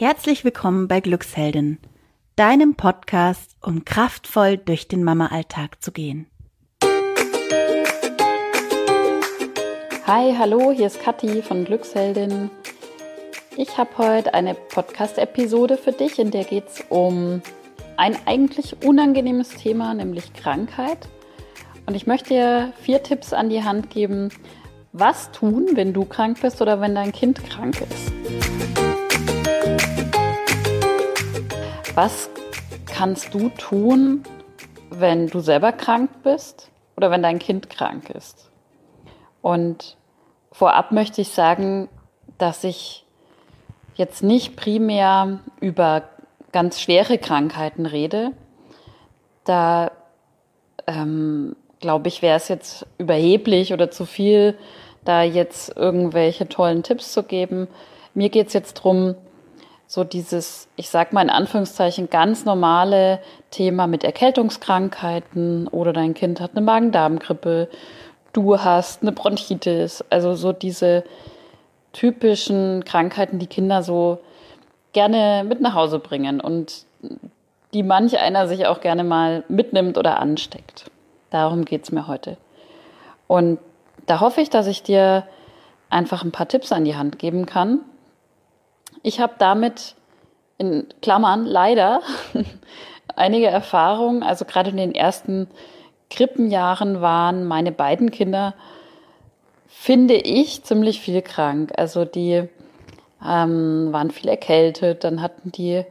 Herzlich willkommen bei Glücksheldin, deinem Podcast, um kraftvoll durch den Mama-Alltag zu gehen. Hi, hallo, hier ist Kathi von Glücksheldin. Ich habe heute eine Podcast-Episode für dich, in der geht es um ein eigentlich unangenehmes Thema, nämlich Krankheit. Und ich möchte dir vier Tipps an die Hand geben, was tun, wenn du krank bist oder wenn dein Kind krank ist. Was kannst du tun, wenn du selber krank bist oder wenn dein Kind krank ist? Und vorab möchte ich sagen, dass ich jetzt nicht primär über ganz schwere Krankheiten rede. Da ähm, glaube ich, wäre es jetzt überheblich oder zu viel, da jetzt irgendwelche tollen Tipps zu geben. Mir geht es jetzt darum, so dieses, ich sag mal in Anführungszeichen, ganz normale Thema mit Erkältungskrankheiten oder dein Kind hat eine Magen-Darm-Grippe, du hast eine Bronchitis, also so diese typischen Krankheiten, die Kinder so gerne mit nach Hause bringen und die manch einer sich auch gerne mal mitnimmt oder ansteckt. Darum geht es mir heute. Und da hoffe ich, dass ich dir einfach ein paar Tipps an die Hand geben kann. Ich habe damit in Klammern leider einige Erfahrungen. Also gerade in den ersten Krippenjahren waren meine beiden Kinder, finde ich, ziemlich viel krank. Also die ähm, waren viel erkältet, dann hatten die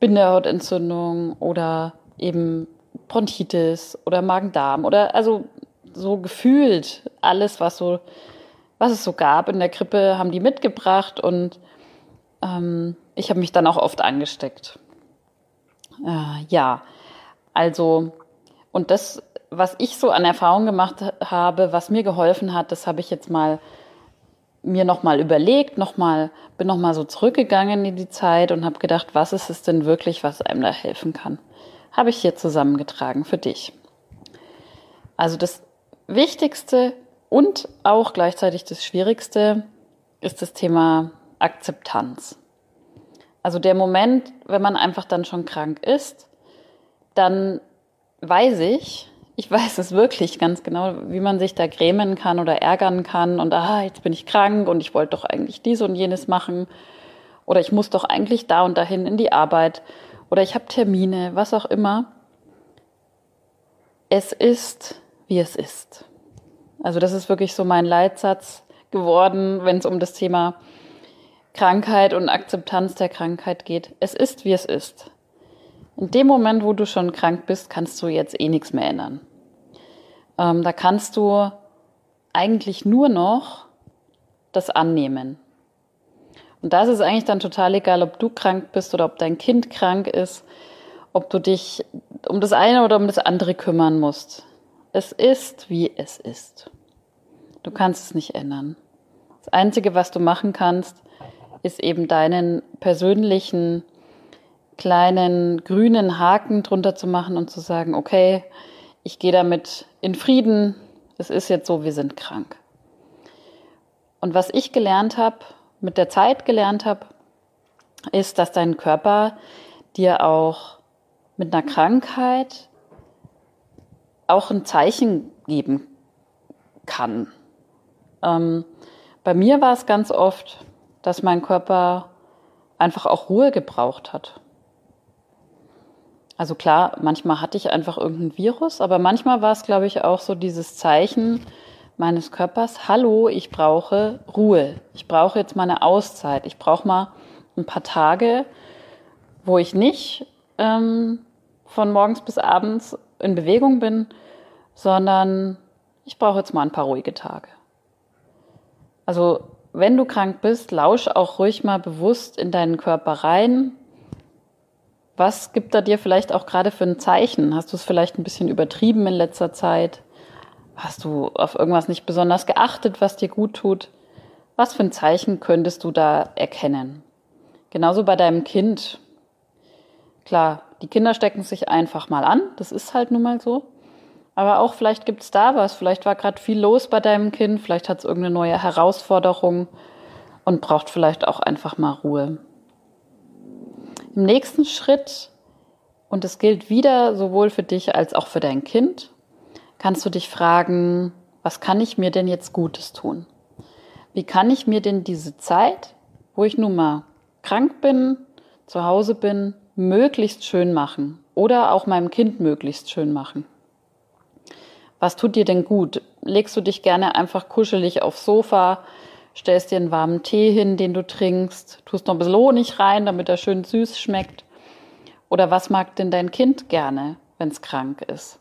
Bindehautentzündung oder eben Bronchitis oder Magen-Darm oder also so gefühlt alles, was so, was es so gab in der Krippe, haben die mitgebracht und ähm, ich habe mich dann auch oft angesteckt. Äh, ja, also und das, was ich so an Erfahrung gemacht habe, was mir geholfen hat, das habe ich jetzt mal mir nochmal überlegt, noch mal, bin nochmal so zurückgegangen in die Zeit und habe gedacht, was ist es denn wirklich, was einem da helfen kann habe ich hier zusammengetragen für dich. Also das Wichtigste und auch gleichzeitig das Schwierigste ist das Thema Akzeptanz. Also der Moment, wenn man einfach dann schon krank ist, dann weiß ich, ich weiß es wirklich ganz genau, wie man sich da grämen kann oder ärgern kann und ah, jetzt bin ich krank und ich wollte doch eigentlich dies und jenes machen oder ich muss doch eigentlich da und dahin in die Arbeit oder ich habe Termine, was auch immer. Es ist, wie es ist. Also das ist wirklich so mein Leitsatz geworden, wenn es um das Thema Krankheit und Akzeptanz der Krankheit geht. Es ist, wie es ist. In dem Moment, wo du schon krank bist, kannst du jetzt eh nichts mehr ändern. Ähm, da kannst du eigentlich nur noch das annehmen. Und da ist es eigentlich dann total egal, ob du krank bist oder ob dein Kind krank ist, ob du dich um das eine oder um das andere kümmern musst. Es ist, wie es ist. Du kannst es nicht ändern. Das Einzige, was du machen kannst, ist eben deinen persönlichen kleinen grünen Haken drunter zu machen und zu sagen, okay, ich gehe damit in Frieden, es ist jetzt so, wir sind krank. Und was ich gelernt habe, mit der Zeit gelernt habe, ist, dass dein Körper dir auch mit einer Krankheit auch ein Zeichen geben kann. Ähm, bei mir war es ganz oft, dass mein Körper einfach auch Ruhe gebraucht hat. Also klar, manchmal hatte ich einfach irgendein Virus, aber manchmal war es, glaube ich, auch so dieses Zeichen, meines Körpers, hallo, ich brauche Ruhe. Ich brauche jetzt meine Auszeit. Ich brauche mal ein paar Tage, wo ich nicht ähm, von morgens bis abends in Bewegung bin, sondern ich brauche jetzt mal ein paar ruhige Tage. Also wenn du krank bist, lausch auch ruhig mal bewusst in deinen Körper rein. Was gibt er dir vielleicht auch gerade für ein Zeichen? Hast du es vielleicht ein bisschen übertrieben in letzter Zeit? Hast du auf irgendwas nicht besonders geachtet, was dir gut tut? Was für ein Zeichen könntest du da erkennen? Genauso bei deinem Kind. Klar, die Kinder stecken sich einfach mal an, das ist halt nun mal so. Aber auch vielleicht gibt es da was, vielleicht war gerade viel los bei deinem Kind, vielleicht hat es irgendeine neue Herausforderung und braucht vielleicht auch einfach mal Ruhe. Im nächsten Schritt, und das gilt wieder sowohl für dich als auch für dein Kind, kannst du dich fragen, was kann ich mir denn jetzt Gutes tun? Wie kann ich mir denn diese Zeit, wo ich nun mal krank bin, zu Hause bin, möglichst schön machen oder auch meinem Kind möglichst schön machen? Was tut dir denn gut? Legst du dich gerne einfach kuschelig aufs Sofa, stellst dir einen warmen Tee hin, den du trinkst, tust noch ein bisschen Honig rein, damit er schön süß schmeckt? Oder was mag denn dein Kind gerne, wenn es krank ist?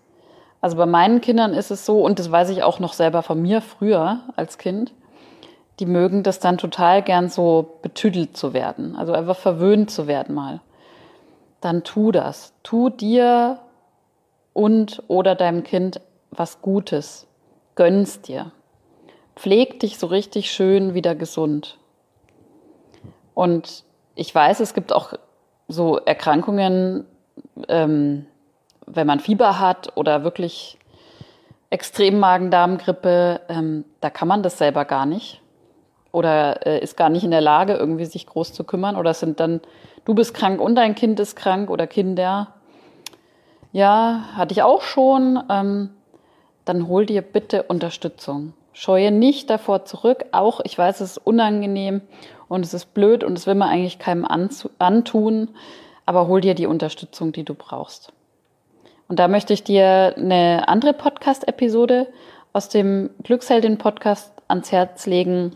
Also bei meinen Kindern ist es so, und das weiß ich auch noch selber von mir früher als Kind, die mögen das dann total gern so betüdelt zu werden, also einfach verwöhnt zu werden mal. Dann tu das. Tu dir und oder deinem Kind was Gutes. Gönn's dir. Pfleg dich so richtig schön wieder gesund. Und ich weiß, es gibt auch so Erkrankungen, ähm, wenn man Fieber hat oder wirklich extrem Magen-Darm-Grippe, ähm, da kann man das selber gar nicht oder äh, ist gar nicht in der Lage, irgendwie sich groß zu kümmern oder sind dann, du bist krank und dein Kind ist krank oder Kinder. Ja, hatte ich auch schon. Ähm, dann hol dir bitte Unterstützung. Scheue nicht davor zurück. Auch, ich weiß, es ist unangenehm und es ist blöd und es will man eigentlich keinem antun, aber hol dir die Unterstützung, die du brauchst. Und da möchte ich dir eine andere Podcast-Episode aus dem Glücksheldin-Podcast ans Herz legen.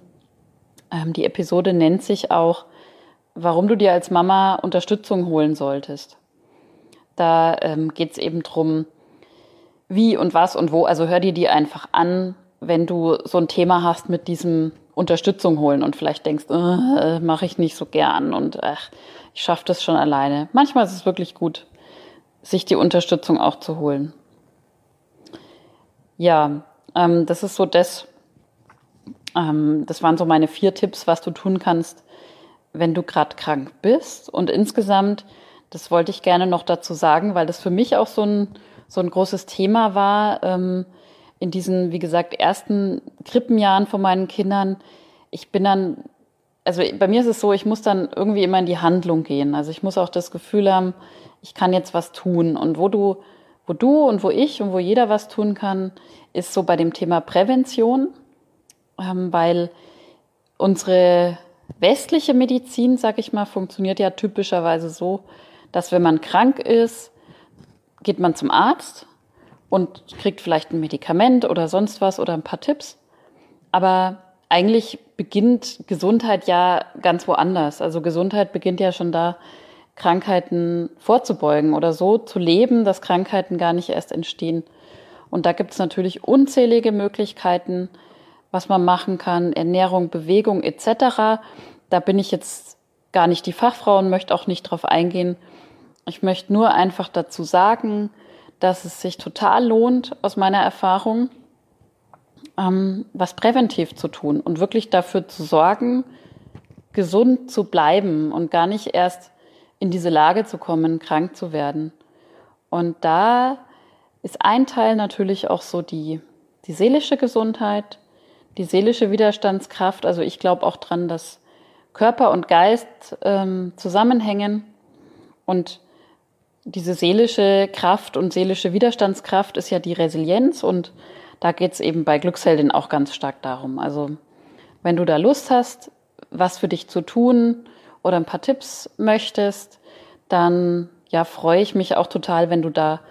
Ähm, die Episode nennt sich auch, warum du dir als Mama Unterstützung holen solltest. Da ähm, geht es eben drum, wie und was und wo. Also hör dir die einfach an, wenn du so ein Thema hast mit diesem Unterstützung holen und vielleicht denkst, äh, mache ich nicht so gern und ach, ich schaffe das schon alleine. Manchmal ist es wirklich gut, sich die Unterstützung auch zu holen. Ja, ähm, das ist so das, ähm, das waren so meine vier Tipps, was du tun kannst, wenn du gerade krank bist. Und insgesamt, das wollte ich gerne noch dazu sagen, weil das für mich auch so ein, so ein großes Thema war ähm, in diesen, wie gesagt, ersten Krippenjahren von meinen Kindern. Ich bin dann, also bei mir ist es so, ich muss dann irgendwie immer in die Handlung gehen. Also ich muss auch das Gefühl haben, ich kann jetzt was tun. Und wo du, wo du und wo ich und wo jeder was tun kann, ist so bei dem Thema Prävention, ähm, weil unsere westliche Medizin, sag ich mal, funktioniert ja typischerweise so, dass wenn man krank ist, geht man zum Arzt und kriegt vielleicht ein Medikament oder sonst was oder ein paar Tipps. Aber eigentlich beginnt Gesundheit ja ganz woanders. Also Gesundheit beginnt ja schon da, Krankheiten vorzubeugen oder so zu leben, dass Krankheiten gar nicht erst entstehen. Und da gibt es natürlich unzählige Möglichkeiten, was man machen kann, Ernährung, Bewegung etc. Da bin ich jetzt gar nicht die Fachfrau und möchte auch nicht drauf eingehen. Ich möchte nur einfach dazu sagen, dass es sich total lohnt, aus meiner Erfahrung, ähm, was präventiv zu tun und wirklich dafür zu sorgen, gesund zu bleiben und gar nicht erst in diese Lage zu kommen, krank zu werden. Und da ist ein Teil natürlich auch so die, die seelische Gesundheit, die seelische Widerstandskraft. Also ich glaube auch dran, dass Körper und Geist ähm, zusammenhängen und diese seelische Kraft und seelische Widerstandskraft ist ja die Resilienz und da geht es eben bei Glücksheldin auch ganz stark darum. Also wenn du da Lust hast, was für dich zu tun, oder ein paar Tipps möchtest, dann ja, freue ich mich auch total, wenn du da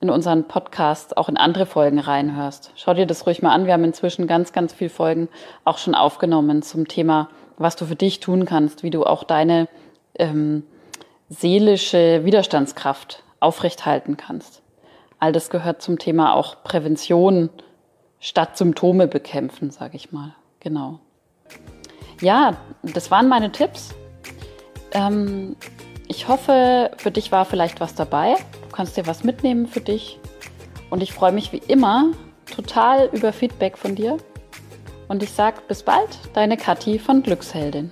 in unseren Podcast auch in andere Folgen reinhörst. Schau dir das ruhig mal an. Wir haben inzwischen ganz, ganz viele Folgen auch schon aufgenommen zum Thema, was du für dich tun kannst, wie du auch deine ähm, seelische Widerstandskraft aufrechthalten kannst. All das gehört zum Thema auch Prävention statt Symptome bekämpfen, sage ich mal. Genau. Ja, das waren meine Tipps. Ähm, ich hoffe, für dich war vielleicht was dabei. Du kannst dir was mitnehmen für dich. Und ich freue mich wie immer total über Feedback von dir. Und ich sage bis bald, deine Kathi von Glücksheldin.